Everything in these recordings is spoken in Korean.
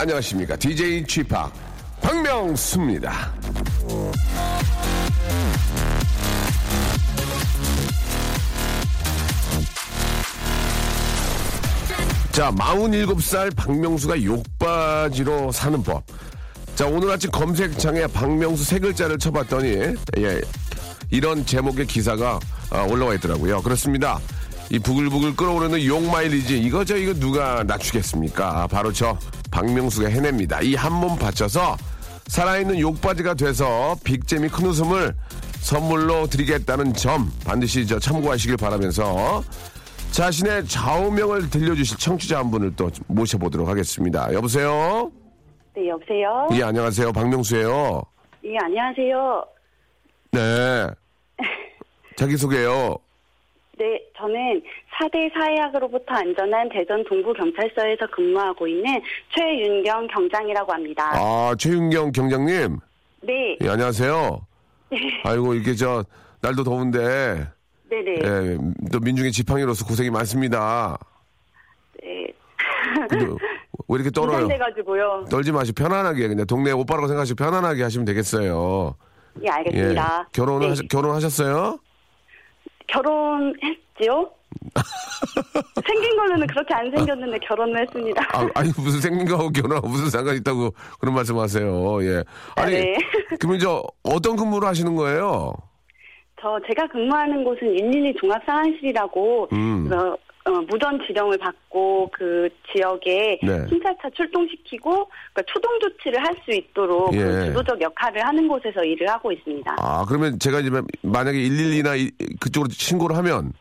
안녕하십니까? DJ Chip 박명수입니다. 자, 47살 박명수가 욕바지로 사는 법. 자, 오늘 아침 검색창에 박명수 세 글자를 쳐봤더니, 예, 이런 제목의 기사가 아, 올라와 있더라고요. 그렇습니다. 이 부글부글 끓어오르는 욕 마일리지, 이거 저 이거 누가 낮추겠습니까? 바로 저 박명수가 해냅니다. 이 한 몸 바쳐서 살아있는 욕바지가 돼서 빅잼이 큰 웃음을 선물로 드리겠다는 점 반드시 저 참고하시길 바라면서 자신의 좌우명을 들려주실 청취자 한 분을 또 모셔보도록 하겠습니다. 여보세요? 네, 여보세요? 예, 안녕하세요. 박명수예요 예, 안녕하세요. 네. 자기소개요. 네, 저는 4대 사회학으로부터 안전한 대전 동부경찰서에서 근무하고 있는 최윤경 경장이라고 합니다. 아, 최윤경 경장님. 네, 예, 안녕하세요. 아이고, 이렇게 저, 날도 더운데, 네네. 예, 또 민중의 지팡이로서 고생이 많습니다. 네. 왜 이렇게 떨어요? 긴장돼가지고요. 떨지 마시고 편안하게, 그냥 동네 오빠라고 생각하시고 편안하게 하시면 되겠어요. 예, 알겠습니다. 결혼을, 네, 하셨, 결혼하셨어요? 결혼했지요? 생긴 걸로는 그렇게 안 생겼는데 결혼을 했습니다. 아, 아니 무슨 생긴 거하고 결혼하고 무슨 상관이 있다고 그런 말씀하세요. 예. 아니 네. 그러면 저 어떤 근무를 하시는 거예요? 저 제가 근무하는 곳은 112 종합상황실이라고 음. 어, 어, 무전 지령을 받고 그 지역에 네. 순찰차 출동시키고 그러니까 초동 조치를 할 수 있도록 예. 그 주도적 역할을 하는 곳에서 일을 하고 있습니다. 아 그러면 제가 이제 만약에 112나 그쪽으로 신고를 하면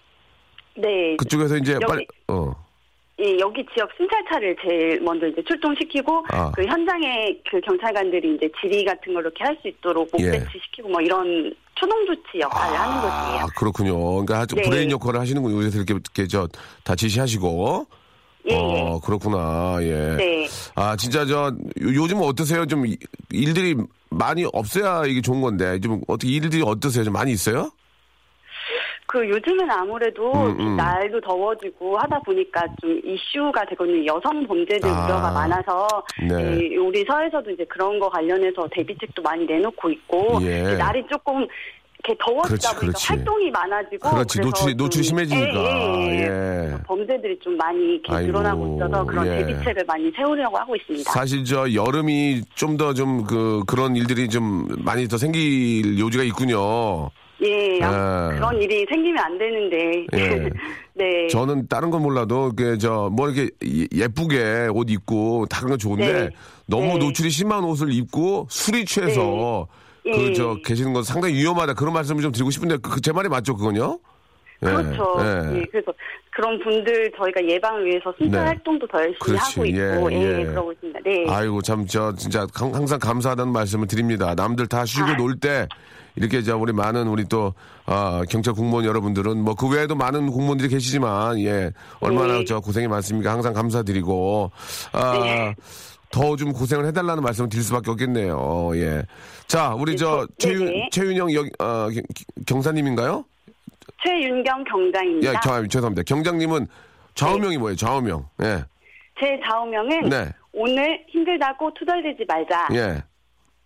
네. 그쪽에서 이제 여기- 빨리 어 예, 여기 지역 순찰차를 제일 먼저 이제 출동시키고 아. 그 현장에 그 경찰관들이 이제 질의 같은 걸 이렇게 할 수 있도록 목 예. 배치시키고 뭐 이런 초동 조치 역할을 하는 곳이에요. 아 그렇군요. 그러니까 아주 네. 브레인 역할을 하시는군요. 요새 이렇게, 이렇게 저다 지시하시고. 예, 어 그렇구나. 예. 네. 아 진짜 저 요- 요즘은 어떠세요? 좀 이- 일들이 많이 없어야 이게 좋은 건데 좀 어떻게 일들이 어떠세요? 좀 많이 있어요? 그 요즘은 아무래도 음, 음. 날도 더워지고 하다 보니까 좀 이슈가 되고 있는 여성 범죄들 아. 우려가 많아서 네. 이 우리 사회에서도 이제 그런 거 관련해서 대비책도 많이 내놓고 있고 예. 날이 조금 이렇게 더워지다 그렇지, 보니까 그렇지. 활동이 많아지고 그렇지 노출이 좀- 노출이 심해지니까 예, 예, 예. 예. 범죄들이 좀 많이 이렇게 아이고, 늘어나고 있어서 그런 예. 대비책을 많이 세우려고 하고 있습니다. 사실 저 여름이 좀 더 좀 그 그런 일들이 좀 많이 더 생길 요지가 있군요. 예, 예. 그런 일이 생기면 안 되는데. 예. 네. 저는 다른 건 몰라도 그저뭐 이렇게 예- 예쁘게 옷 입고 다른 건 좋은데 네. 너무 네. 노출이 심한 옷을 입고 술이 취해서 네. 그 예. 저 계시는 건 상당히 위험하다 그런 말씀을 좀 드리고 싶은데 그 제 말이 맞죠 그건요? 예, 그렇죠. 예. 예, 그래서 그런 분들 저희가 예방을 위해서 순찰 네. 활동도 더 열심히 그렇지. 하고 있고, 예, 예, 예. 그러고 있습니다. 네. 아이고 참 저 진짜 강- 항상 감사하다는 말씀을 드립니다. 남들 다 쉬고 아. 놀때 이렇게 저 우리 많은 우리 또 아, 경찰 공무원 여러분들은 뭐 그 외에도 많은 공무원들이 계시지만 예 얼마나 네. 저 고생이 많습니까? 항상 감사드리고 아. 네. 더좀 고생을 해달라는 말씀을 드릴 수밖에 없겠네요. 어, 예. 자, 우리 저 저- 최윤 네네. 최윤영 여, 어, 경- 경사님인가요? 최윤경 경장입니다. 예, 경, 죄송합니다. 경장님은 좌우명이 뭐예요? 좌우명. 예. 제 좌우명은 네. 오늘 힘들다고 투덜대지 말자. 예.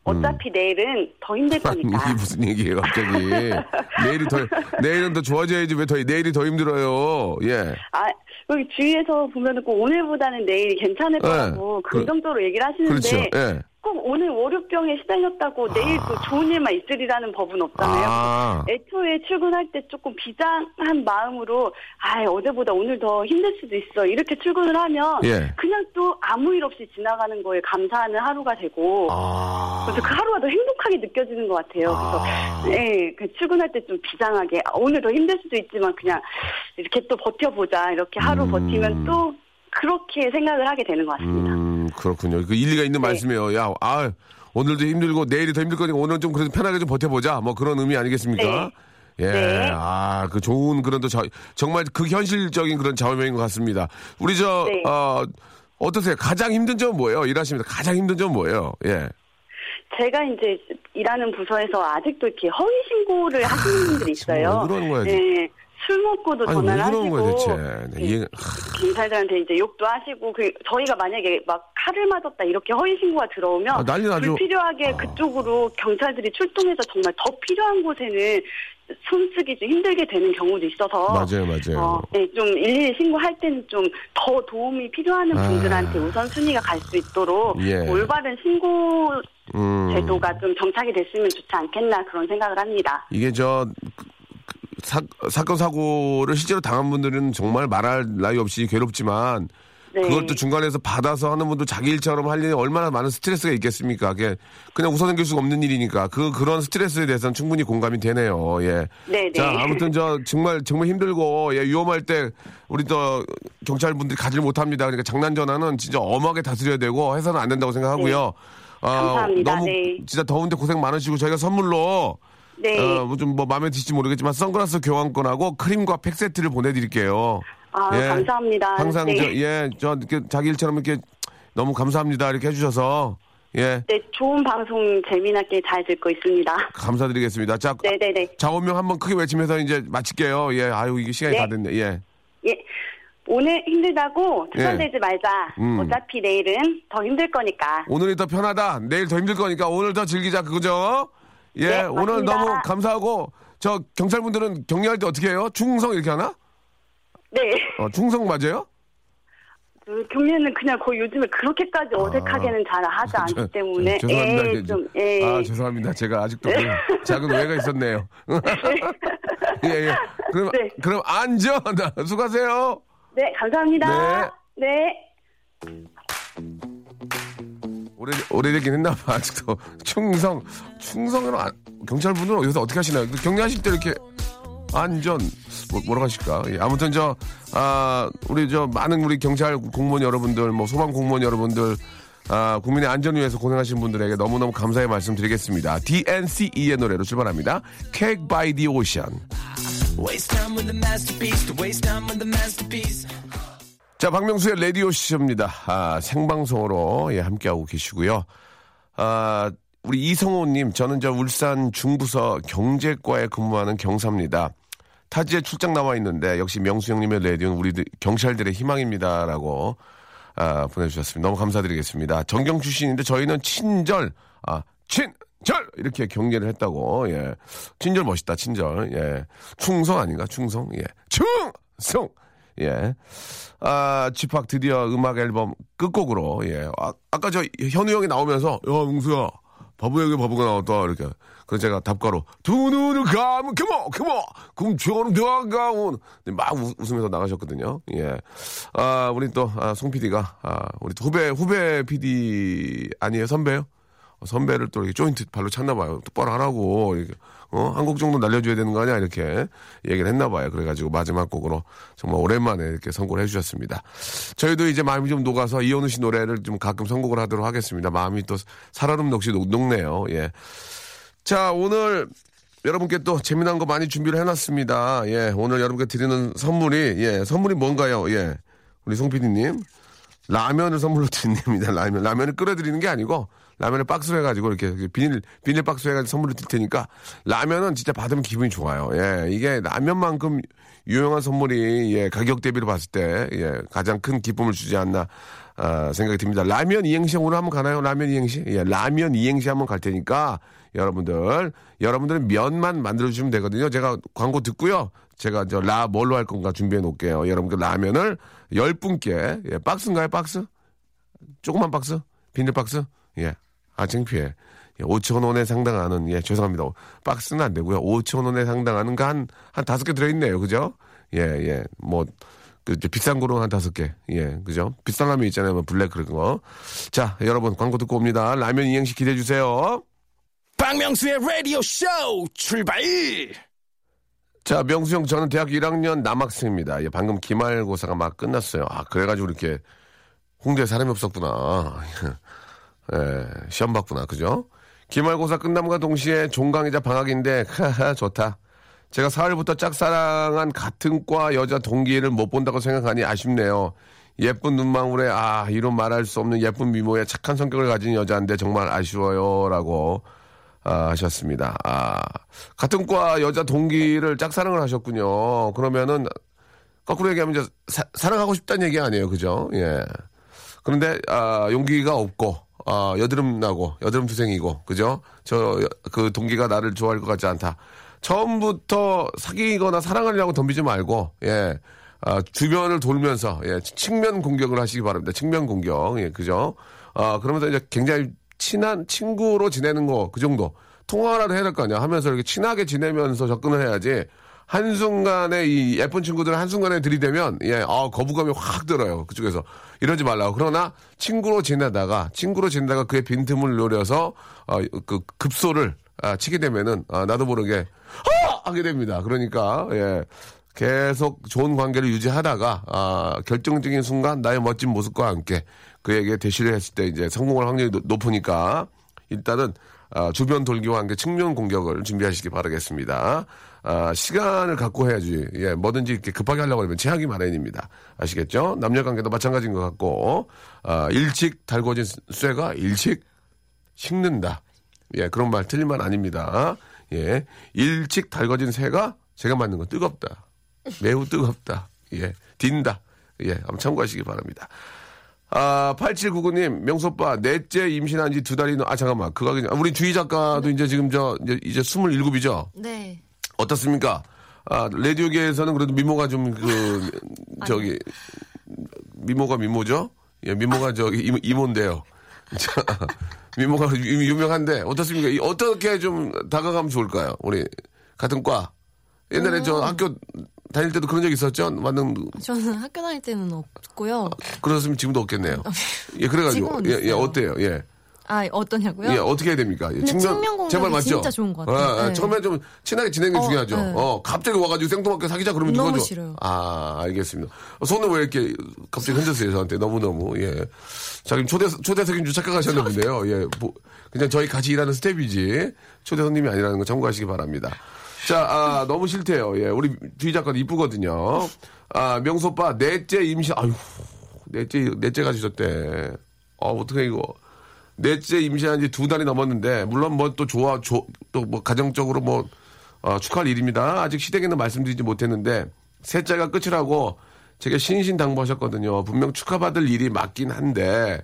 어차피 내일은 더 힘들 거니까. 이게 무슨 얘기예요, 갑자기. 내일이 더, 내일은 더 좋아져야지 왜 더, 내일이 더 힘들어요. 예. 아, 여기 주위에서 보면은 꼭 오늘보다는 내일이 괜찮을 네. 거라고 그- 긍정적으로 얘기를 하시는데 그렇죠. 예. 꼭 오늘 월요병에 시달렸다고 내일 또 좋은 일만 있으리라는 법은 없잖아요. 아. 애초에 출근할 때 조금 비장한 마음으로 아 어제보다 오늘 더 힘들 수도 있어 이렇게 출근을 하면 예. 그냥 또 아무 일 없이 지나가는 거에 감사하는 하루가 되고 아. 그래서 그 하루가 더 행복하게 느껴지는 것 같아요. 아. 그래서 예, 그 출근할 때 좀 비장하게 아, 오늘 더 힘들 수도 있지만 그냥 이렇게 또 버텨보자 이렇게 하루 음. 버티면 또 그렇게 생각을 하게 되는 것 같습니다. 음, 그렇군요. 그 일리가 있는 네. 말씀이에요. 야, 아, 오늘도 힘들고 내일이 더 힘들 거니까 오늘은 좀 그래도 편하게 좀 버텨보자. 뭐 그런 의미 아니겠습니까? 예, 네. 아, 그 좋은 그런 또 자, 정말 그 현실적인 그런 자원명인 것 같습니다. 우리 저, 네. 어, 어떠세요? 가장 힘든 점은 뭐예요? 일하시면서 가장 힘든 점은 뭐예요? 예. 제가 이제 일하는 부서에서 아직도 이렇게 허위 신고를 하시는 분들이 정말 있어요. 왜 그러는 거야, 예, 술 먹고도 아니, 왜 전화를 하시고 거야. 네, 예, 이해, 경찰들한테 이제 욕도 하시고 그 저희가 만약에 막 칼을 맞았다 이렇게 허위 신고가 들어오면 아, 난리 나죠. 불필요하게 아. 그쪽으로 경찰들이 출동해서 정말 더 필요한 곳에는 손쓰기 좀 힘들게 되는 경우도 있어서 맞아요, 맞아요. 어, 네, 좀 일일이 신고할 때는 좀 더 도움이 필요하는 아. 분들한테 우선 순위가 갈 수 있도록 예. 올바른 신고 음. 제도가 좀 정착이 됐으면 좋지 않겠나 그런 생각을 합니다. 이게 저, 사, 사건, 사고를 실제로 당한 분들은 정말 말할 나위 없이 괴롭지만 네. 그걸 또 중간에서 받아서 하는 분도 자기 일처럼 할 일이 얼마나 많은 스트레스가 있겠습니까? 그게 그냥 웃어넘길 수가 없는 일이니까 그 그런 스트레스에 대해서는 충분히 공감이 되네요. 예. 네, 네. 자 아무튼 저 정말 정말 힘들고 예, 위험할 때 우리 또 경찰 분들이 가지를 못합니다. 그러니까 장난 전화는 진짜 엄하게 다스려야 되고 해서는 안 된다고 생각하고요. 아, 네. 감사합니다. 너무 네. 진짜 더운데 고생 많으시고 저희가 선물로 네. 어, 뭐좀 뭐 마음에 드실지 모르겠지만 선글라스 교환권하고 크림과 팩 세트를 보내드릴게요. 아, 감사합니다. 항상 네. 저, 예, 저 이렇게 자기 일처럼 이렇게 너무 감사합니다 이렇게 해주셔서 예 네, 좋은 방송 재미나게 잘 듣고 있습니다. 감사드리겠습니다. 자 네네네. 자원명 한번 크게 외치면서 이제 마칠게요. 예, 아유 이게 시간이 네. 다 됐네. 예. 예. 오늘 힘들다고 예. 투덜대지 말자. 음. 어차피 내일은 더 힘들 거니까. 오늘이 더 편하다. 내일 더 힘들 거니까 오늘 더 즐기자 그거죠? 예, 네, 오늘 맞습니다. 너무 감사하고 저 경찰분들은 격려할 때 어떻게 해요? 충성 이렇게 하나? 네. 어, 충성 맞아요? 그 경례는 그냥 거의 요즘에 그렇게까지 어색하게는 잘 하지 않기 아. 저- 때문에. 저- 죄송합니다. 예, 저- 좀, 예. 아, 죄송합니다. 제가 아직도 그 작은 오해가 있었네요. 예, 예. 그럼, 네. 그럼 안전! 수고하세요. 네, 감사합니다. 네. 오래, 오래되긴 했나 봐, 아직도. 충성. 충성은 안- 경찰분들은 여기서 어떻게 하시나요? 그 격려하실 때 이렇게 안전, 뭐, 뭐라고 하실까? 예, 아무튼 저, 아, 우리 저 많은 우리 경찰 공무원 여러분들, 뭐 소방 공무원 여러분들, 아, 국민의 안전 위해서 고생하신 분들에게 너무너무 감사의 말씀 드리겠습니다. DNCE의 노래로 출발합니다. Cake by the Ocean. 자, 박명수의 라디오쇼입니다. 아, 생방송으로, 예, 함께하고 계시고요. 아, 우리 이성호님, 저는 저 울산 중부서 경제과에 근무하는 경사입니다. 타지에 출장 나와 있는데, 역시 명수 형님의 라디오는 우리 경찰들의 희망입니다라고, 아, 보내주셨습니다. 너무 감사드리겠습니다. 정경 출신인데, 저희는 친절, 아, 친 절! 이렇게 경례를 했다고, 예. 친절 멋있다, 친절, 예. 충성 아닌가, 충성, 예. 충성! 예. 아, 집합 드디어 음악 앨범 끝곡으로, 예. 아, 아까 저 현우 형이 나오면서, 야, 응수야, 바보에게 바보가 나왔다, 이렇게. 그래서 제가 답가로, 두 눈을 감으면, 그모, 그모, 저는 들어가온. 막 웃, 웃으면서 나가셨거든요. 예. 아, 우리 또, 아, 송 PD가, 아, 우리 또 후배, 후배 PD 아니에요? 선배요? 어, 선배를 또 이렇게 조인트 발로 찼나 봐요. 똑바로 하라고. 어, 한 곡 정도 날려줘야 되는 거 아니야? 이렇게 얘기를 했나 봐요. 그래가지고 마지막 곡으로 정말 오랜만에 이렇게 선곡을 해주셨습니다. 저희도 이제 마음이 좀 녹아서 이현우 씨 노래를 좀 가끔 선곡을 하도록 하겠습니다. 마음이 또 녹시 녹, 녹네요. 예. 자, 오늘 여러분께 또 재미난 거 많이 준비를 해놨습니다. 예, 오늘 여러분께 드리는 선물이, 예, 선물이 뭔가요? 예. 우리 송 PD님. 라면을 선물로 드립니다. 라면. 라면을 끓여드리는 게 아니고, 라면을 박스로 해가지고, 이렇게 비닐, 비닐 박스로 해가지고 선물로 드릴 테니까, 라면은 진짜 받으면 기분이 좋아요. 예. 이게 라면만큼 유용한 선물이, 예, 가격 대비로 봤을 때, 예, 가장 큰 기쁨을 주지 않나, 아, 생각이 듭니다. 라면 이행시 오늘 한번 가나요? 라면 이행시? 예, 라면 이행시 한번 갈 테니까, 여러분들, 여러분들은 면만 만들어 주시면 되거든요. 제가 광고 듣고요. 제가 저 라 뭘로 할 건가 준비해 놓을게요. 여러분들 라면을 열 분께 예, 박스인가요? 박스? 조그만 박스? 비닐 박스? 예. 아, 창피해. 예, 5천 원에 상당하는, 예, 죄송합니다. 박스는 안 되고요. 5천 원에 상당하는 거 한, 한 다섯 개 들어있네요. 그죠? 예, 예. 뭐, 그, 비싼 거로 한 다섯 개. 예, 그죠? 비싼 라면 있잖아요. 뭐 블랙 그런 거. 자, 여러분, 광고 듣고 옵니다. 라면 이행시 기대해 주세요. 박명수의 라디오 쇼 출발! 자, 명수 형, 저는 대학교 1학년 남학생입니다. 예, 방금 기말고사가 막 끝났어요. 아, 그래가지고 이렇게 홍대에 사람이 없었구나. 예, 시험 봤구나. 그죠? 기말고사 끝남과 동시에 종강이자 방학인데, 하하, 좋다. 제가 사흘부터 짝사랑한 같은 과 여자 동기를 못 본다고 생각하니 아쉽네요. 예쁜 눈망울에, 아, 이런 말할 수 없는 예쁜 미모에 착한 성격을 가진 여자인데 정말 아쉬워요. 라고 아, 하셨습니다. 아, 같은 과 여자 동기를 짝사랑을 하셨군요. 그러면은, 거꾸로 얘기하면 이제 사, 사랑하고 싶다는 얘기 아니에요. 그죠? 예. 그런데, 아, 용기가 없고, 아, 여드름 나고, 여드름 투생이고, 그죠? 저, 그 동기가 나를 좋아할 것 같지 않다. 처음부터 사귀거나 사랑하려고 덤비지 말고, 예. 아, 주변을 돌면서, 예, 측면 공격을 하시기 바랍니다. 측면 공격, 예, 그죠? 아, 그러면서 이제 굉장히 친한 친구로 지내는 거, 그 정도. 통화라도 해야 될 거 아니야. 하면서 이렇게 친하게 지내면서 접근을 해야지. 한순간에 이 예쁜 친구들 한순간에 들이대면, 예, 아, 거부감이 확 들어요. 그쪽에서. 이러지 말라고. 그러나 친구로 지내다가, 친구로 지내다가 그의 빈틈을 노려서, 어, 그 급소를, 아, 치게 되면은, 아, 나도 모르게, 아! 하게 됩니다. 그러니까, 예. 계속 좋은 관계를 유지하다가, 아, 결정적인 순간 나의 멋진 모습과 함께 그에게 대시를 했을 때 이제 성공할 확률이 노- 높으니까, 일단은, 아, 주변 돌기와 함께 측면 공격을 준비하시기 바라겠습니다. 아, 시간을 갖고 해야지. 예, 뭐든지 이렇게 급하게 하려고 하면 최악이 마련입니다. 아시겠죠? 남녀 관계도 마찬가지인 것 같고, 아, 일찍 달궈진 쇠가 일찍 식는다. 예, 그런 말 틀린 말 아닙니다. 예, 일찍 달궈진 새가 제가 맞는 건 뜨겁다. 매우 뜨겁다. 예, 딘다. 예, 한번 참고하시기 바랍니다. 아, 8799님, 명소빠, 넷째 임신한 지 두 달이, 넘- 아, 잠깐만. 그거, 그냥- 우리 주희 작가도 이제 지금 저, 이제, 이제 27이죠? 네. 어떻습니까? 아, 라디오계에서는 그래도 미모가 좀 그, 저기, 미모가 미모죠? 예, 미모가 저기 이모, 이모인데요. 자, 미모가 유- 유명한데, 어떻습니까? 이 어떻게 좀 다가가면 좋을까요? 우리, 같은 과. 옛날에 저 학교 다닐 때도 그런 적 있었죠? 맞는, 저는 학교 다닐 때는 없고요. 그렇으면 지금도 없겠네요. 예, 그래가지고. 예, 예. 어때요? 예. 아, 어떠냐고요? 예, 어떻게 해야 됩니까? 예, 측면 공격이 제발 맞죠? 진짜 좋은 것 같아요. 어, 어, 네. 처음에 좀 친하게 지내는 게 어, 중요하죠. 네. 어, 갑자기 와가지고 생뚱맞게 사귀자 그러면 너무 누가 줘? 싫어요. 아, 알겠습니다. 손을 왜 이렇게 갑자기 흔드세요, 저한테. 너무 너무, 예. 자, 그럼 초대, 초대석인 줄 착각하셨나 본데요. 예. 뭐, 그냥 저희 같이 일하는 스텝이지. 초대 손님이 아니라는 거 참고하시기 바랍니다. 자, 아, 너무 싫대요. 예. 우리 뒤 작가도 이쁘거든요. 아, 명소 오빠, 넷째 임신, 아유, 넷째, 넷째 가지셨대. 아, 어떡해, 이거. 넷째 임신한 지 두 달이 넘었는데, 물론 뭐 또 좋아, 또 뭐 가정적으로 뭐, 어, 축하할 일입니다. 아직 시댁에는 말씀드리지 못했는데, 셋째가 끝이라고 제가 신신당부하셨거든요. 분명 축하받을 일이 맞긴 한데,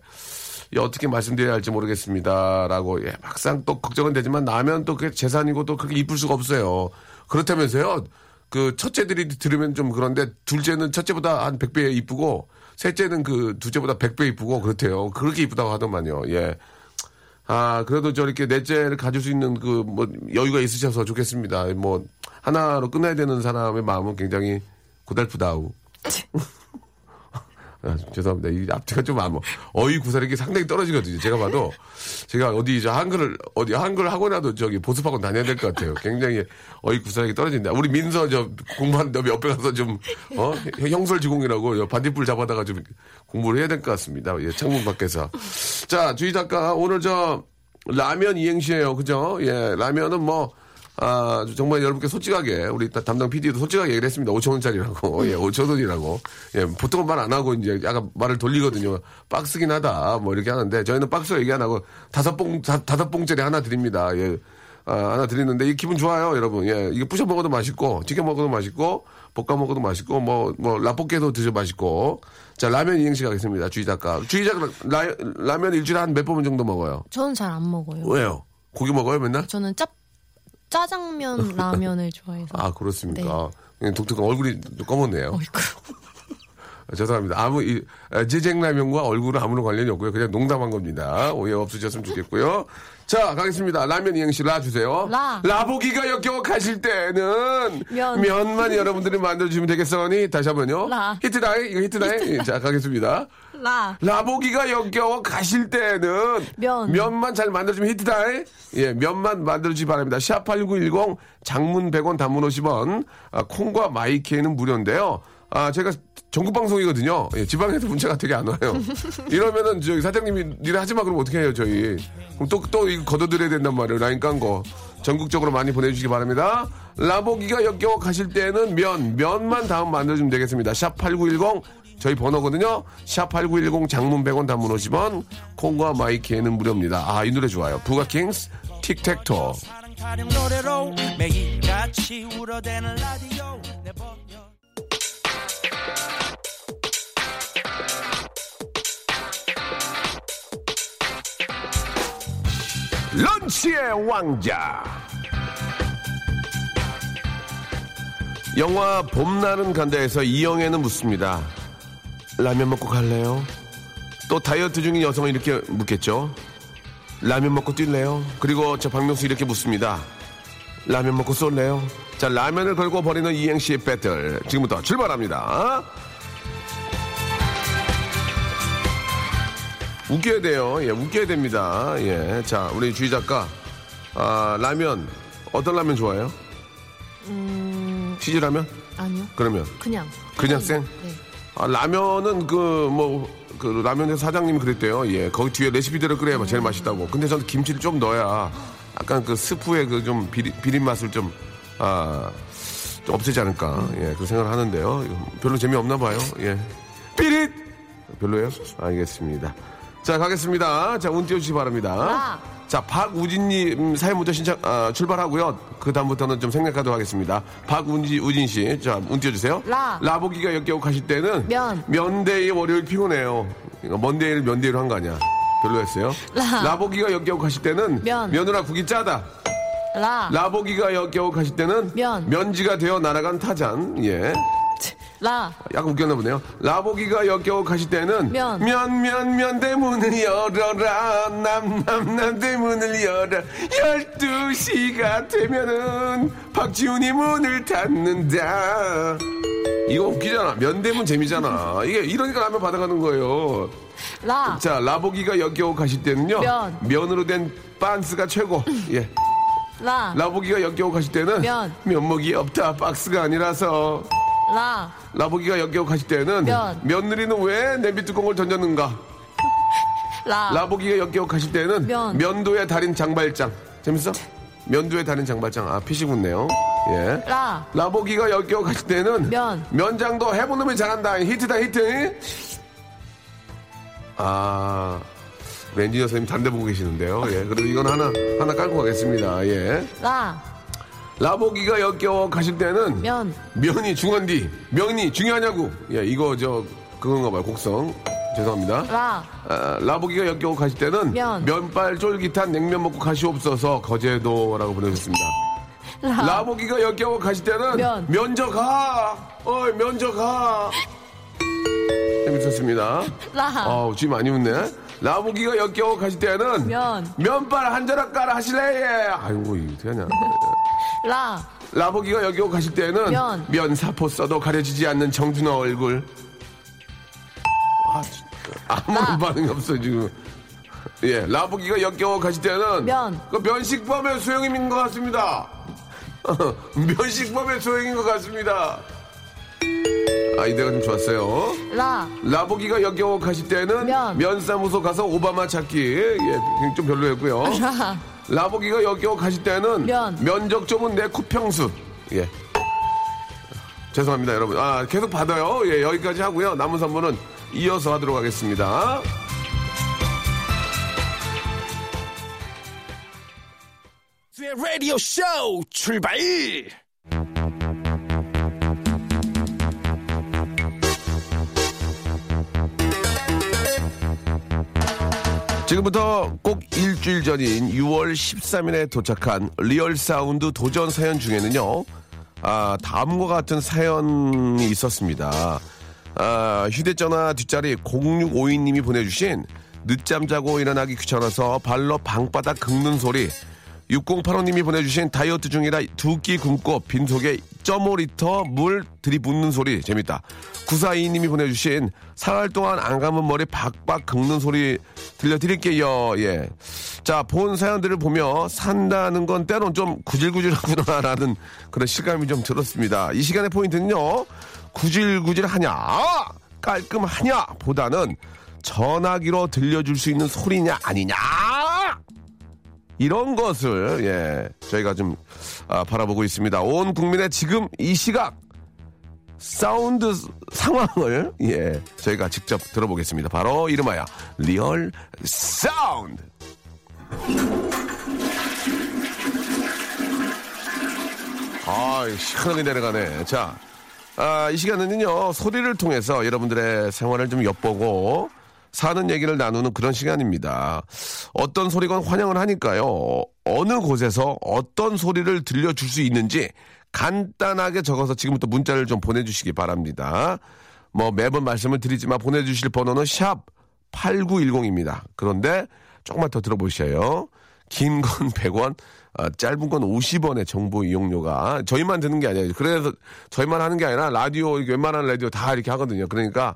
이 어떻게 말씀드려야 할지 모르겠습니다. 라고, 예, 막상 또 걱정은 되지만, 나면 또 그게 재산이고 또 그렇게 이쁠 수가 없어요. 그렇다면서요. 그 첫째들이 들으면 좀 그런데, 둘째는 첫째보다 한 100배 이쁘고, 셋째는 그 둘째보다 100배 이쁘고, 그렇대요. 그렇게 이쁘다고 하더만요. 예. 아, 그래도 저렇게 넷째를 가질 수 있는 그, 뭐, 여유가 있으셔서 좋겠습니다. 뭐, 하나로 끝내야 되는 사람의 마음은 굉장히 고달프다우. 아, 죄송합니다. 이 앞뒤가 좀 안, 어휘 구사력이 상당히 떨어지거든요. 제가 봐도. 제가 어디, 저 한글을, 어디 한글 학원이라도 저기 보습학원 다녀야 될 것 같아요. 굉장히 어휘 구사력이 떨어진다. 우리 민서 저 공부하는데 옆에 가서 좀, 어? 형설지공이라고 반딧불 잡아다가 좀 공부를 해야 될 것 같습니다. 예, 창문 밖에서. 자, 주희 작가, 오늘 저, 라면 이행시예요 그죠? 예, 라면은 뭐, 아, 정말 여러분께 솔직하게, 우리 다- 담당 PD도 솔직하게 얘기를 했습니다. 5천원짜리라고. 예, 5천원이라고. 예, 보통은 말 안 하고 이제 약간 말을 돌리거든요. 박스긴 하다. 뭐 이렇게 하는데, 저희는 박스 얘기 안 하고 다섯 봉, 다, 다섯 봉짜리 하나 드립니다. 예. 아, 하나 드리는데, 이 기분 좋아요, 여러분. 예, 이거 부셔 먹어도 맛있고, 튀겨 먹어도 맛있고, 볶아 먹어도 맛있고, 뭐, 뭐, 라볶이도 드셔 맛있고. 자, 라면 이행시 가겠습니다. 주희 작가. 주희 작가, 라, 라면 일주일에 한 몇 번 정도 먹어요? 저는 잘 안 먹어요. 왜요? 고기 먹어요, 맨날? 저는 짭 짜장면 라면을 좋아해서. 아, 그렇습니까? 그냥 독특한 얼굴이 좀 검었네요. 어이구. 죄송합니다. 아무 이 아, 제쟁라면과 얼굴은 아무런 관련이 없고요. 그냥 농담한 겁니다. 오해 없으셨으면 좋겠고요. 자 가겠습니다. 라면 이행시 라 주세요. 라. 라보기가 역겨워 가실 때는 면. 면만 여러분들이 만들어주시면 되겠어니 다시 한번요. 라. 히트다이 이거 히트다이. 자 가겠습니다. 라. 라보기가 역겨워 가실 때는 면. 면만 잘 만들어주면 히트다이. 예, 면만 만들어주시 기 바랍니다. 샵8910 장문 100원 단문 50원 아, 콩과 마이케이는 무료인데요. 아, 제가 전국 방송이거든요. 예, 지방에서 문자가 되게 안 와요. 이러면은 저기 사장님이 일 하지 마 그러면 어떻게 해요, 저희. 그럼 또, 또 이거 걷어드려야 된단 말이에요. 라인 깐 거. 전국적으로 많이 보내주시기 바랍니다. 라보기가 역겨워 가실 때는 면, 면만 다음 만들어주면 되겠습니다. 샵 8910 저희 번호거든요. 샵 8910 장문 100원 단문 50원 콩과 마이키에는 무료입니다. 아, 이 노래 좋아요. 부가킹스 틱택토. 런치의 왕자. 영화 봄날은 간다에서 이영애는 묻습니다. 라면 먹고 갈래요? 또 다이어트 중인 여성은 이렇게 묻겠죠. 라면 먹고 뛸래요? 그리고 저 박명수 이렇게 묻습니다. 라면 먹고 쏠래요? 자, 라면을 걸고 버리는 이행시의 배틀. 지금부터 출발합니다. 웃겨야 돼요. 예, 웃겨야 됩니다. 예. 자, 우리 주희 작가. 아, 라면. 어떤 라면 좋아해요? 치즈라면? 아니요. 그러면. 그냥. 그냥 생? 네. 아, 라면은 그, 뭐, 그 라면에서 사장님이 그랬대요. 예. 거기 뒤에 레시피대로 끓여야 제일 맛있다고. 근데 저는 김치를 좀 넣어야 약간 그 스프의 그 좀 비린, 비린 맛을 좀, 아, 좀 없애지 않을까. 예. 그 생각을 하는데요. 별로 재미없나 봐요. 예. 삐릿! 별로예요? 알겠습니다. 자, 가겠습니다. 자, 운 띄워주시기 바랍니다. 라. 자, 박우진님 사연부터 신청, 아, 출발하고요. 그 다음부터는 좀 생략하도록 하겠습니다. 박우진, 우진 씨. 자, 운 띄워주세요. 라. 라보기가 역겨워 가실 때는. 면. 면대의 월요일 피곤해요. 이거 먼데이를 면대이로 한 거 아니야. 별로였어요. 라. 라보기가 역겨워 가실 때는. 면. 며느라 국이 짜다. 라. 라보기가 역겨워 가실 때는. 면. 면지가 되어 날아간 타잔. 예. 라. 약간 웃겼나 보네요. 라보기가 역겨워 가실 때는 면. 면, 면, 면 대문을 열어라. 남, 남, 남 대문을 열어. 12시가 되면은 박지훈이 문을 닫는다. 이거 웃기잖아. 면대문 재미잖아. 이게 이러니까 라면 받아가는 거예요. 라. 자, 라보기가 역겨워 가실 때는요. 면. 면으로 된 빤스가 최고. 예. 라. 라보기가 역겨워 가실 때는 면. 면목이 없다. 박스가 아니라서. 라. 라보기가 역겨워 가실 때는 면. 며느리는 왜 냄비 뚜껑을 던졌는가? 라. 라보기가 역겨워 가실 때는 면. 면도의 달인 장발장. 재밌어? 면도의 달인 장발장. 아, 피식 웃네요. 예. 라. 라보기가 역겨워 가실 때는 면. 면장도 해본 놈이 잘한다. 히트다, 히트. 아, 우리 엔지니어 선생님 단대 보고 계시는데요. 예. 그래도 이건 하나, 하나 깔고 가겠습니다. 예. 라. 라보기가 역겨워 가실 때는 면. 면이 중요한디 면이 중요하냐고 예 이거 저 그건가 봐요 곡성 죄송합니다 라. 아, 라보기가 역겨워 가실 때는 면. 면발 쫄깃한 냉면 먹고 가시옵소서 거제도라고 보내주셨습니다 라. 라보기가 역겨워 가실 때는 면. 면저 가 어이 면저 가 재밌었습니다 라. 어우 쥐 많이 웃네 라보기가 역겨워 가실 때는 면. 면발 한 자락 깔아 하실래 예 아이고 이거 어떡하냐 라. 라보기가 여기 가실 때는 면. 사포 써도 가려지지 않는 정준하 얼굴. 아, 진짜. 아무런 반응이 없어 지금. 예, 라보기가 역겨워 가실 때는 면. 그 면식범의 소영임인 것 같습니다. 면식범의 소영인 것 같습니다. 아이디어가 좀 좋았어요. 라. 라보기가 역겨워 가실 때는 면. 사무소 가서 오바마 찾기 예, 좀 별로였고요. 라. 라보기가 역겨워 가실 때는 면. 면적 좁은 내 코평수. 예. 죄송합니다, 여러분. 아, 계속 받아요. 예, 여기까지 하고요. 남은 선물은 이어서 하도록 하겠습니다. 라디오 쇼 출발 지금부터 꼭 일주일 전인 6월 13일에 도착한 real sound 도전 사연 중에는요, 아, 다음과 같은 사연이 있었습니다. 아, 휴대전화 뒷자리 0652님이 보내주신 늦잠 자고 일어나기 귀찮아서 발로 방바닥 긁는 소리 6085님이 보내주신 다이어트 중이라 두 끼 굶고 빈속에 1.5리터 물 들이붓는 소리 재밌다. 9422님이 보내주신 사흘 동안 안 감은 머리 박박 긁는 소리 들려드릴게요. 예. 자 본 사연들을 보며 산다는 건 때론 좀 구질구질하구나라는 그런 실감이 좀 들었습니다. 이 시간의 포인트는요 구질구질하냐 깔끔하냐 보다는 전화기로 들려줄 수 있는 소리냐 아니냐 이런 것을 예 저희가 좀 아, 바라보고 있습니다. 온 국민의 지금 이 시각 사운드 상황을 예 저희가 직접 들어보겠습니다. 바로 이름하여 real sound. 아 시원하게 내려가네. 자. 아, 이 시간은요, 소리를 통해서 여러분들의 생활을 좀 엿보고 사는 얘기를 나누는 그런 시간입니다. 어떤 소리건 환영을 하니까요. 어느 곳에서 어떤 소리를 들려줄 수 있는지 간단하게 적어서 지금부터 문자를 좀 보내주시기 바랍니다. 뭐 매번 말씀을 드리지만 보내주실 번호는 샵 8910입니다. 그런데 조금만 더 들어보셔요. 긴 건 100원, 아, 짧은 건 50원의 정보 이용료가 저희만 듣는 게 아니에요. 그래서 저희만 하는 게 아니라 라디오, 웬만한 라디오 다 이렇게 하거든요. 그러니까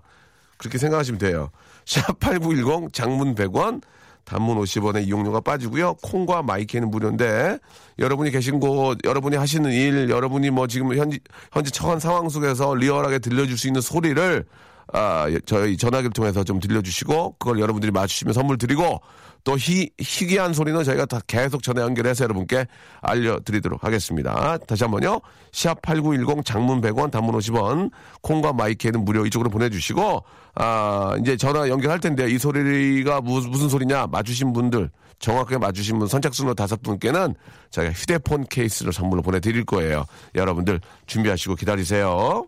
그렇게 생각하시면 돼요. 샵8910 장문 100원 단문 50원의 이용료가 빠지고요. 콩과 마이크는 무료인데 여러분이 계신 곳, 여러분이 하시는 일, 여러분이 뭐 지금 현지 현재 처한 상황 속에서 리얼하게 들려줄 수 있는 소리를 아, 저희 전화기를 통해서 좀 들려주시고 그걸 여러분들이 맞추시면 선물 드리고 또 희, 희귀한 소리는 저희가 다 계속 전화 연결해서 여러분께 알려드리도록 하겠습니다. 다시 한번요. 샵8910 장문 100원 단문 50원 콩과 마이크는 무료 이쪽으로 보내주시고 아, 이제 전화 연결할 텐데 이 소리가 무슨, 무슨 소리냐 맞추신 분들 정확하게 맞추신 분 선착순으로 다섯 분께는 저희가 휴대폰 케이스를 선물로 보내드릴 거예요. 여러분들 준비하시고 기다리세요.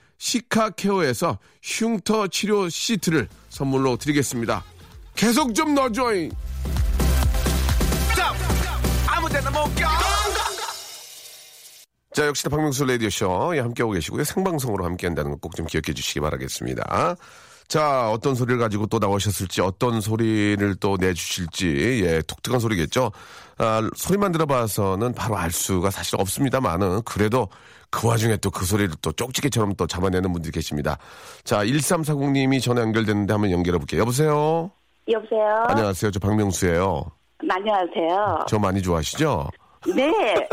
시카케어에서 흉터 치료 시트를 선물로 드리겠습니다. 계속 좀 넣어줘잉! 자, 역시나 박명수 라디오쇼 예, 함께하고 계시고요. 생방송으로 함께한다는 거 꼭 좀 기억해 주시기 바라겠습니다. 자, 어떤 소리를 가지고 또 나오셨을지, 어떤 소리를 또 내주실지, 예, 독특한 소리겠죠. 아, 소리만 들어봐서는 바로 알 수가 사실 없습니다만은, 그래도 그 와중에 또 그 소리를 또 족집게처럼 또 잡아내는 분들이 계십니다. 자, 1340님이 전화 연결됐는데 한번 연결해 볼게요. 여보세요? 여보세요? 안녕하세요. 저 박명수예요. 안녕하세요. 저 많이 좋아하시죠? 네.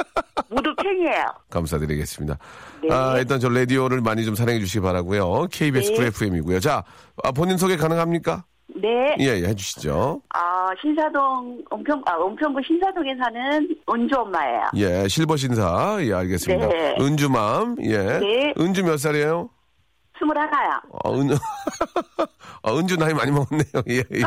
모두 팬이에요. 감사드리겠습니다. 네. 아, 일단 저 라디오를 많이 좀 사랑해 주시기 바라고요. KBS 네. 쿨 FM이고요. 자, 아, 본인 소개 가능합니까? 네. 예, 예, 해주시죠. 아, 신사동, 은평, 아, 은평구 신사동에 사는 은주 엄마예요. 예, 실버 신사. 예, 알겠습니다. 네. 은주맘. 예. 네. 은주 몇 살이에요? 스물하나요. 어, 은, 아, 은주 나이 많이 먹었네요. 예, 예.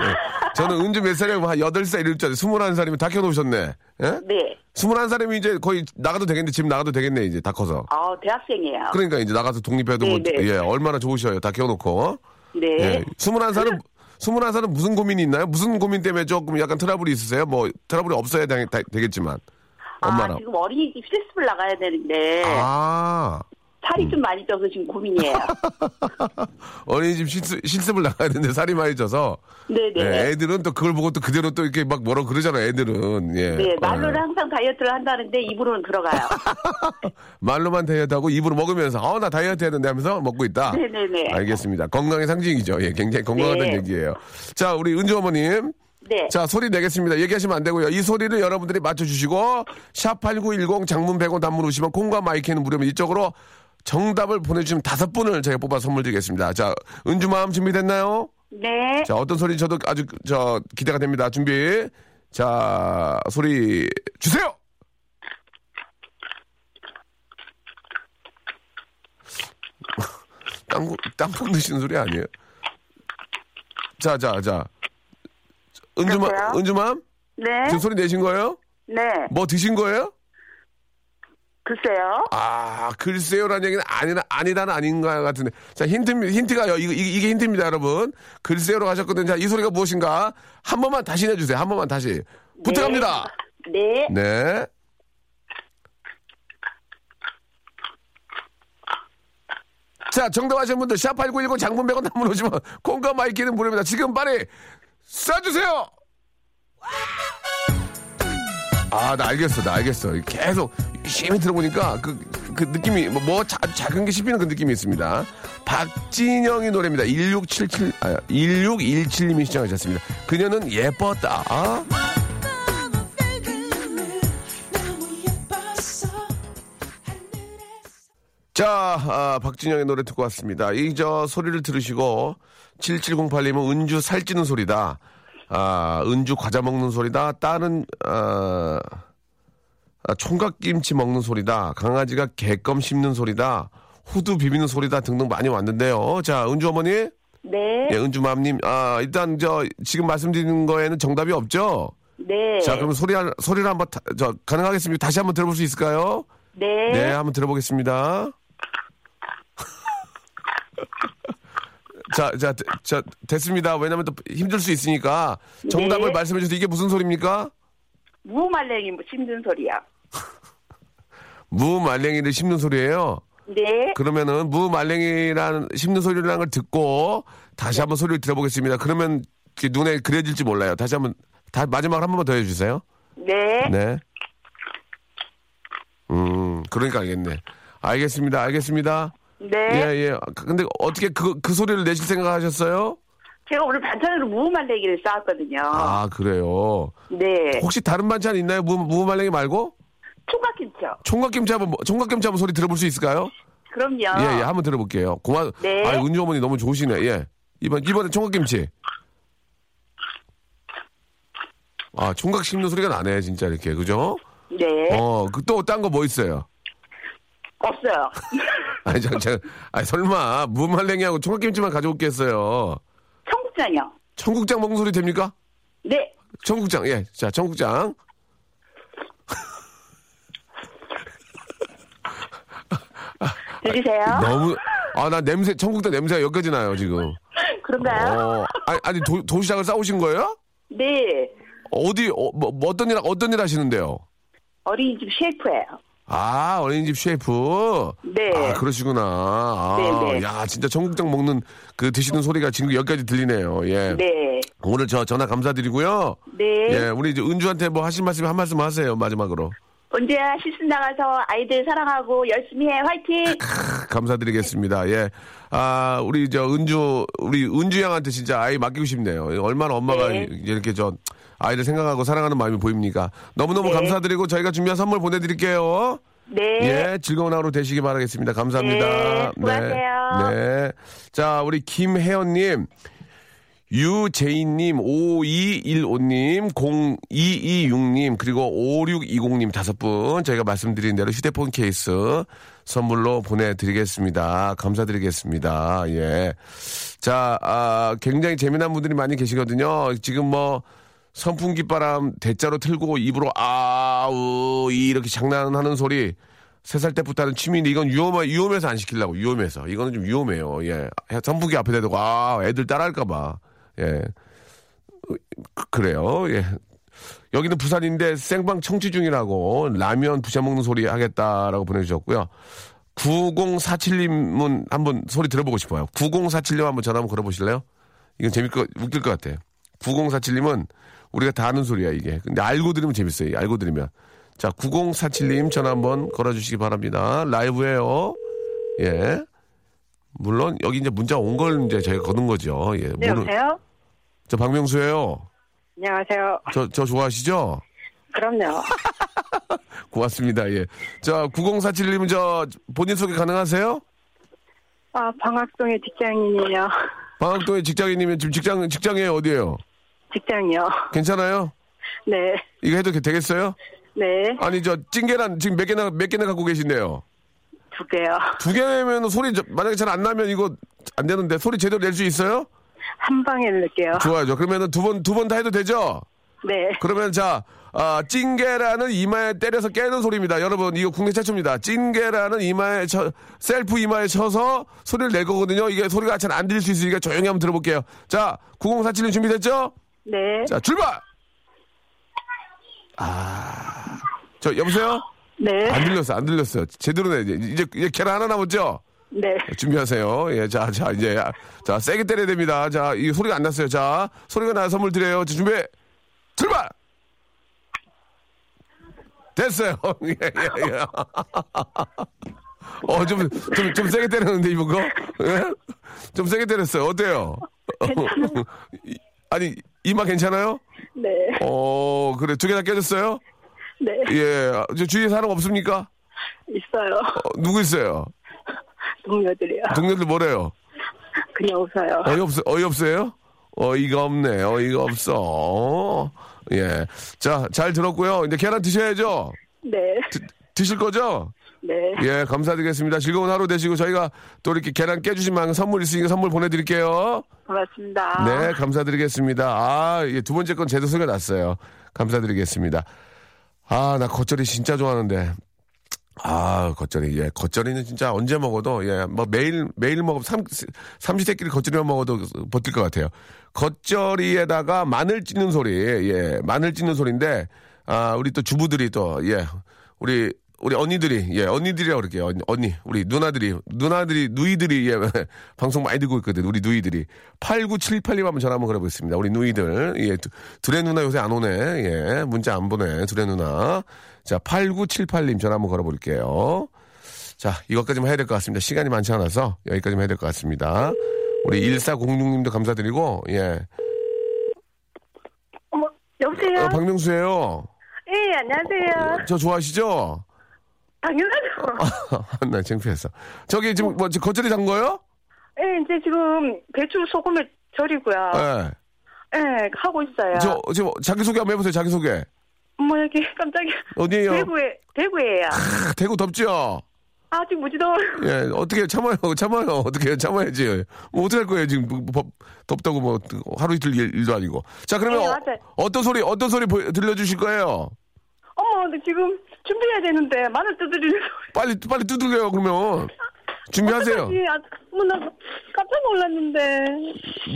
저는 은주 몇 살이라고 한 8살 이럴 줄 알았어요. 21살이면 다 켜놓으셨네. 예? 네. 21살이면 이제 거의 나가도 되겠는데, 지금 나가도 되겠네, 이제 다 커서. 아, 대학생이에요. 그러니까 이제 나가서 독립해도 네, 뭐, 네. 예, 얼마나 좋으셔요. 다 켜놓고. 네. 예. 21살은, 21살은 무슨 고민이 있나요? 무슨 고민 때문에 조금 약간 트러블이 있으세요? 뭐, 트러블이 없어야 되, 겠지만 아, 엄마랑. 지금 어린이집 휴대습을 나가야 되는데. 아, 살이 좀 많이 쪄서 지금 고민이에요. 어린이집 실습, 실습을 나가야 되는데 살이 많이 쪄서. 네네. 예, 애들은 또 그걸 보고 또 그대로 또 이렇게 막 뭐라 그러잖아요, 애들은. 예. 네, 말로는 예. 항상 다이어트를 한다는데 입으로는 들어가요. 말로만 다이어트하고 입으로 먹으면서, 어, 나 다이어트 해야 된다 하면서 먹고 있다. 네네네. 알겠습니다. 건강의 상징이죠. 예, 굉장히 건강하다는 네. 얘기예요. 자, 우리 은주 어머님. 네. 자, 소리 내겠습니다. 얘기하시면 안 되고요. 이 소리를 여러분들이 맞춰주시고, 샵8910 장문 100원 단문 오시면 콩과 마이크는 무료면 이쪽으로 정답을 보내주시면 다섯 분을 제가 뽑아 선물 드리겠습니다. 자, 은주 마음 준비됐나요? 네. 자, 어떤 소리 저도 아주 저 기대가 됩니다. 준비. 자, 소리 주세요! 땅콩, 땅콩 드시는 소리 아니에요? 자, 자, 자. 여보세요? 은주맘? 네. 지금 소리 내신 거예요? 네. 뭐 드신 거예요? 글쎄요. 아, 글쎄요라는 얘기는 아니나, 아니다는 아닌 것 같은데. 자, 힌트, 힌트가요. 이게, 이게 힌트입니다, 여러분. 글쎄요로 하셨거든요. 자, 이 소리가 무엇인가? 한 번만 다시 내주세요. 한 번만 다시. 부탁합니다. 네. 네. 자, 정답 하신 분들, 샵8910 장문 100원 단문 오시면 콩과 마이키는 무료입니다. 지금 빨리 쏴주세요! 아, 나 알겠어, 나 알겠어. 계속 심히 들어보니까 그, 그 느낌이, 뭐, 뭐 자- 작은 게 씹히는 그 느낌이 있습니다. 박진영의 노래입니다. 1677, 아, 1617님이 시청하셨습니다. 그녀는 예뻤다. 자, 아, 박진영의 노래 듣고 왔습니다. 이 저 소리를 들으시고 7708님은 은주 살찌는 소리다. 아, 은주 과자 먹는 소리다. 딸은 아, 아, 총각김치 먹는 소리다. 강아지가 개껌 씹는 소리다. 후드 비비는 소리다 등등 많이 왔는데요. 자, 은주 어머니, 네. 예, 은주맘님, 아 일단 저 지금 말씀드리는 거에는 정답이 없죠. 네. 자, 그럼 소리 한- 소리를 한번 다- 저 가능하겠습니까? 다시 한번 들어볼 수 있을까요? 네. 네, 한번 들어보겠습니다. 자, 자, 되- 자, 됐습니다. 왜냐면 또 힘들 수 있으니까 정답을 네. 말씀해 주세요. 이게 무슨 소리입니까? 무말랭이 씹는 소리야. 무 말랭이를 씹는 소리예요. 네. 그러면은 무 말랭이라는 씹는 소리라는 걸 듣고 다시 한번 소리를 들어보겠습니다. 그러면 눈에 그려질지 몰라요. 다시 한번 다 마지막으로 한 번만 더 해주세요. 네. 네. 음, 그러니까 알겠네. 알겠습니다. 알겠습니다. 네. 예, 예. 근데 어떻게 그, 그 소리를 내실 생각 하셨어요? 제가 오늘 반찬으로 무말랭이를 쌓았거든요. 아, 그래요. 네. 혹시 다른 반찬 있나요? 무, 무말랭이 말고? 총각김치요. 총각김치 한번, 총각김치 한번 소리 들어볼 수 있을까요? 그럼요. 예, 예. 한번 들어볼게요. 고마, 네. 아, 은주 어머니 너무 좋으시네. 예. 이번, 이번에 총각김치. 아, 총각 씹는 소리가 나네, 진짜 이렇게. 그죠? 네. 어, 그 또, 딴 거 뭐 있어요? 없어요. 아니, 저, 저, 아니, 설마, 무말랭이하고 총각김치만 가져올겠어요. 청국장이요. 청국장 먹는 소리 됩니까? 네. 청국장, 예. 자, 청국장. 들리세요? 너무, 아, 나 냄새, 청국장 냄새가 여기까지 나요, 지금. 그런가요? 어, 아니, 아니 도, 도시락을 싸우신 거예요? 네. 어디, 어, 뭐, 뭐 어떤 일, 어떤 일 하시는데요? 어린이집 셰프예요. 아, 어린이집 셰프. 네. 아, 그러시구나. 아, 네, 네. 야, 진짜 청국장 먹는 그 드시는 소리가 지금 여기까지 들리네요. 예. 네. 오늘 저 전화 감사드리고요. 네. 예, 우리 이제 은주한테 뭐 하실 말씀 한 말씀 하세요, 마지막으로. 언제야 실습 나가서 아이들 사랑하고 열심히 해. 화이팅! 감사드리겠습니다. 예. 아, 우리 저 은주, 우리 은주 양한테 진짜 아이 맡기고 싶네요. 얼마나 엄마가 네. 이렇게 저 아이를 생각하고 사랑하는 마음이 보입니까? 너무너무 네. 감사드리고 저희가 준비한 선물 보내드릴게요. 네. 예, 즐거운 하루 되시기 바라겠습니다. 감사합니다. 네, 수고하세요. 네. 자, 우리 김혜연님, 유재인님, 5215님, 0226님, 그리고 5620님 다섯 분 저희가 말씀드린 대로 휴대폰 케이스 선물로 보내드리겠습니다. 감사드리겠습니다. 예. 자, 아, 굉장히 재미난 분들이 많이 계시거든요. 지금 뭐, 선풍기 바람 대자로 틀고 입으로 아우 이 이렇게 장난하는 소리 세 살 때부터 하는 취미인데 이건 위험해 위험해서 안 시키려고 위험해서 이거는 좀 위험해요. 예 선풍기 앞에 대고 아 애들 따라할까봐 예 그- 그래요. 예 여기는 부산인데 생방 청취 중이라고 라면 부셔 먹는 소리 하겠다라고 보내주셨고요. 9047님은 한번 소리 들어보고 싶어요. 9047님 한번 전화 한번 걸어보실래요? 이건 재밌 고 웃길 것 같아. 9047님은 우리가 다 아는 소리야 이게. 근데 알고 들으면 재밌어요. 알고 들으면. 자, 9047님 전화 한번 걸어주시기 바랍니다. 라이브에요. 예. 물론 여기 이제 문자 온 걸 이제 저희가 거는 거죠. 예. 네, 모르- 여보세요? 저 박명수예요. 안녕하세요. 저, 저 좋아하시죠? 그럼요. 고맙습니다. 예. 자, 9047님은 저 본인 소개 가능하세요? 아, 방학동의 직장인이에요. 방학동에 직장인이면 지금 직장 직장이 어디예요? 직장이요. 괜찮아요? 네. 이거 해도 되겠어요? 네. 아니 저 찐계란 지금 몇 개나 몇 개나 갖고 계신데요? 두 개요. 두 개면 소리 저- 만약에 잘 안 나면 이거 안 되는데 소리 제대로 낼 수 있어요? 한 방에 넣을게요. 좋아요. 그러면은 두 번 두 번 다 해도 되죠? 네. 그러면 자 아, 찐계란은 이마에 때려서 깨는 소리입니다. 여러분 이거 국내 최초입니다. 찐계란은 이마에 쳐, 셀프 이마에 쳐서 소리를 낼 거거든요. 이게 소리가 잘 안 들릴 수 있으니까 조용히 한번 들어볼게요. 자 9047님 준비됐죠? 네. 자 출발. 아, 저 여보세요? 네. 안 들렸어, 안 들렸어요. 제대로 내 이제 이제, 이제 계란 하나 남았죠? 네. 준비하세요. 예, 자, 자, 이제, 아, 자, 세게 때려야 됩니다. 자, 이 소리가 안 났어요. 자, 소리가 나야 선물 드려요. 자, 준비, 출발! 됐어요. 예, 예, 예. 어, 좀, 좀, 좀 세게 때렸는데, 이거? 예? 좀 세게 때렸어요. 어때요? 이- 아니, 이마 괜찮아요? 네. 어, 그래. 두개다 깨졌어요? 네. 예. 저 주위에 사람 없습니까? 있어요. 어, 누구 있어요? 동료들이요. 동료들 뭐래요? 그냥 웃어요. 어이없어, 어이없어요? 어이가 없네, 어이가 없어. 예. 자, 잘 들었고요. 이제 계란 드셔야죠? 네. 드실 거죠? 네. 예, 감사드리겠습니다. 즐거운 하루 되시고 저희가 또 이렇게 계란 깨주신 만큼 선물 있으니까 선물 보내드릴게요. 고맙습니다. 네, 감사드리겠습니다. 아, 예, 두 번째 건 제도 소리가 났어요. 감사드리겠습니다. 아, 나 겉절이 진짜 좋아하는데. 아, 겉절이. 예, 겉절이는 진짜 언제 먹어도, 예, 뭐 매일, 매일 먹으면 삼, 삼시세끼리 겉절이만 먹어도 버틸 것 같아요. 겉절이에다가 마늘 찢는 소리, 예, 마늘 찢는 소리인데, 아, 우리 또 주부들이 또, 예, 우리, 우리 언니들이, 예, 언니들이라고 그럴게요. 언니, 언니, 우리 누나들이, 누나들이, 누이들이, 예, 방송 많이 듣고 있거든, 우리 누이들이. 8978님 한번 전화 한번 걸어보겠습니다. 우리 누이들. 예, 두- 두레 누나 요새 안 오네. 예, 문자 안 보내, 두레 누나. 자, 8978님 전화 한번 걸어볼게요. 자, 이것까지만 해야 될 것 같습니다. 시간이 많지 않아서 여기까지만 해야 될 것 같습니다. 우리 1406님도 감사드리고, 예. 어머, 여보세요? 어, 박명수예요 예, 안녕하세요. 저 좋아하시죠? 당연하죠. 나 창피했어. 저기 지금 뭐 지금 겉절이 담 거요? 예, 이제 지금 배추 소금을 절이고요. 예. 예, 하고 있어요. 저 지금 자기 소개 한번 해보세요. 자기 소개. 어머, 여기 깜짝이야. 어디에요? 대구에, 대구에요. 아, 대구 덥죠? 아직 무지더워. 예, 어떻게 참아요? 참아요. 어떻게 참아야지. 뭐 어떻게 할 거예요? 지금 뭐, 뭐, 덥다고 뭐 하루 이틀 일- 일도 아니고. 자, 그러면 네, 어. 어떤 소리 어떤 소리 보여- 들려 주실 거예요? 어머, 근데 지금 준비해야 되는데 마늘 두드리는 소리. 빨리 빨리 두들려요. 그러면 준비하세요. 어떡하지? 아, 어머, 나 깜짝 놀랐는데.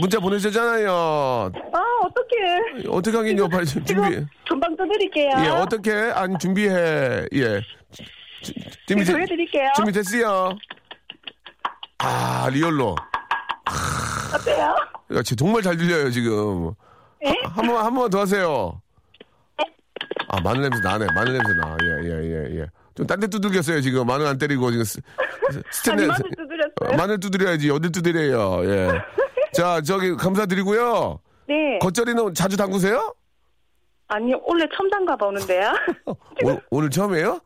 문자 보내셨잖아요. 아, 어떡해. 어떻게 하긴요? 빨리 좀 준비. 금방 두드릴게요. 예, 어떻게? 아니 준비해. 예. 주- 준비 지금 보여드릴게요. 준비 됐어요. 아 real로. 어때요? 야, 지- 정말 잘 들려요 지금. 예? 한번 한 번 더 하세요. 아 마늘 냄새 나네. 마늘 냄새 나. 예 예 예 예, 좀 딴 데 두들겼어요 지금. 마늘 안 때리고 지금 스, 스탠드. 아니, 마늘 두드렸어요. 어, 마늘 두드려야지. 어딜 두드려요. 예. 자 저기 감사드리고요. 네. 겉절이는 자주 담그세요? 아니, 원래 처음. 오, 오늘 처음이에요?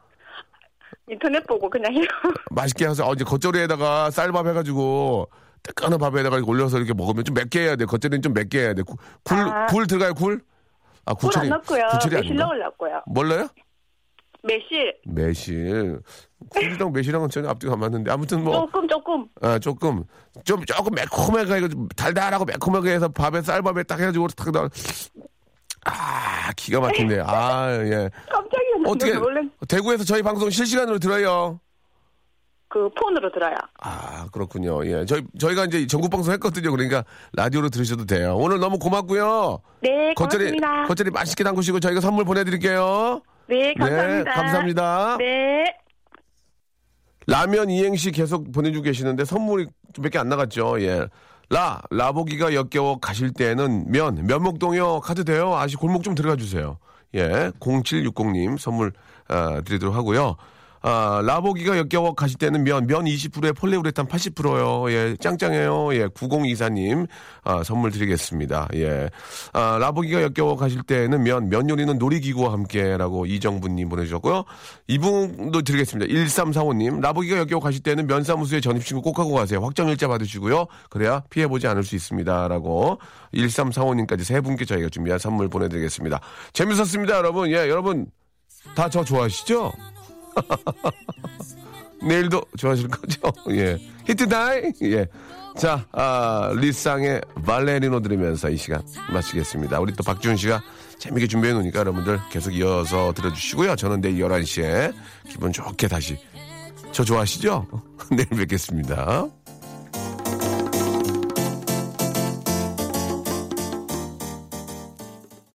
인터넷 보고 그냥 해요. 맛있게 해서 어제 겉절이에다가 쌀밥 해가지고 뜨끈한 밥에다가 올려서 이렇게 먹으면 좀 맵게 해야 돼. 겉절이는 좀 맵게 해야 돼. 구- 굴, 아. 굴 들어가요, 굴? 아, 물안 넣고요. 구철이 매실 아닌가? 넣으려고요. 뭘로요? 매실. 매실. 굴이랑 매실랑은 전혀 앞뒤가 안 맞는데. 아무튼 뭐, 조금, 조금. 아, 조금, 좀, 조금 매콤하게, 해가지고 좀 달달하고 매콤하게 해서 밥에 쌀밥에 딱 해가지고 탁 넣어. 아, 기가 막힌데. 아, 예. 깜짝이야. 어떻게, 원래 대구에서 저희 방송 실시간으로 들어요? 그 폰으로 들어요. 아, 그렇군요. 예. 저희, 저희가 이제 전국 방송 했거든요. 그러니까 라디오로 들으셔도 돼요. 오늘 너무 고맙고요. 네, 겉절이, 고맙습니다. 겉절이 맛있게 담그시고 저희가 선물 보내드릴게요. 네, 감사합니다. 네, 감사합니다. 네. 라면 이행시 계속 보내주고 계시는데 선물이 좀몇개 안 나갔죠. 예. 라, 라보기가 역겨워 가실 때는 면, 면목동요 카드 돼요? 아시 골목 좀 들어가 주세요. 예. 0760님 선물, 아, 드리도록 하고요. 아, 라보기가 역겨워 가실 때는 면, 면 20%에 폴리우레탄 80%요. 예, 짱짱해요. 예, 9024님, 아, 선물 드리겠습니다. 예. 아, 라보기가 역겨워 가실 때는 면, 면 요리는 놀이기구와 함께라고 이정분님 보내주셨고요. 이분도 드리겠습니다. 1345님, 라보기가 역겨워 가실 때는 면사무소에 전입신고 꼭 하고 가세요. 확정일자 받으시고요. 그래야 피해보지 않을 수 있습니다. 라고 1345님까지 세 분께 저희가 준비한 선물 보내드리겠습니다. 재밌었습니다, 여러분. 예, 여러분. 다 저 좋아하시죠? 내일도 좋아하실 거죠? 예. 히트다이! 예. 자, 아, 리쌍의 발레리노 들으면서 이 시간 마치겠습니다. 우리 또 박지훈 씨가 재밌게 준비해 놓으니까 여러분들 계속 이어서 들어주시고요. 저는 내일 11시에 기분 좋게 다시 저 좋아하시죠? 내일 뵙겠습니다.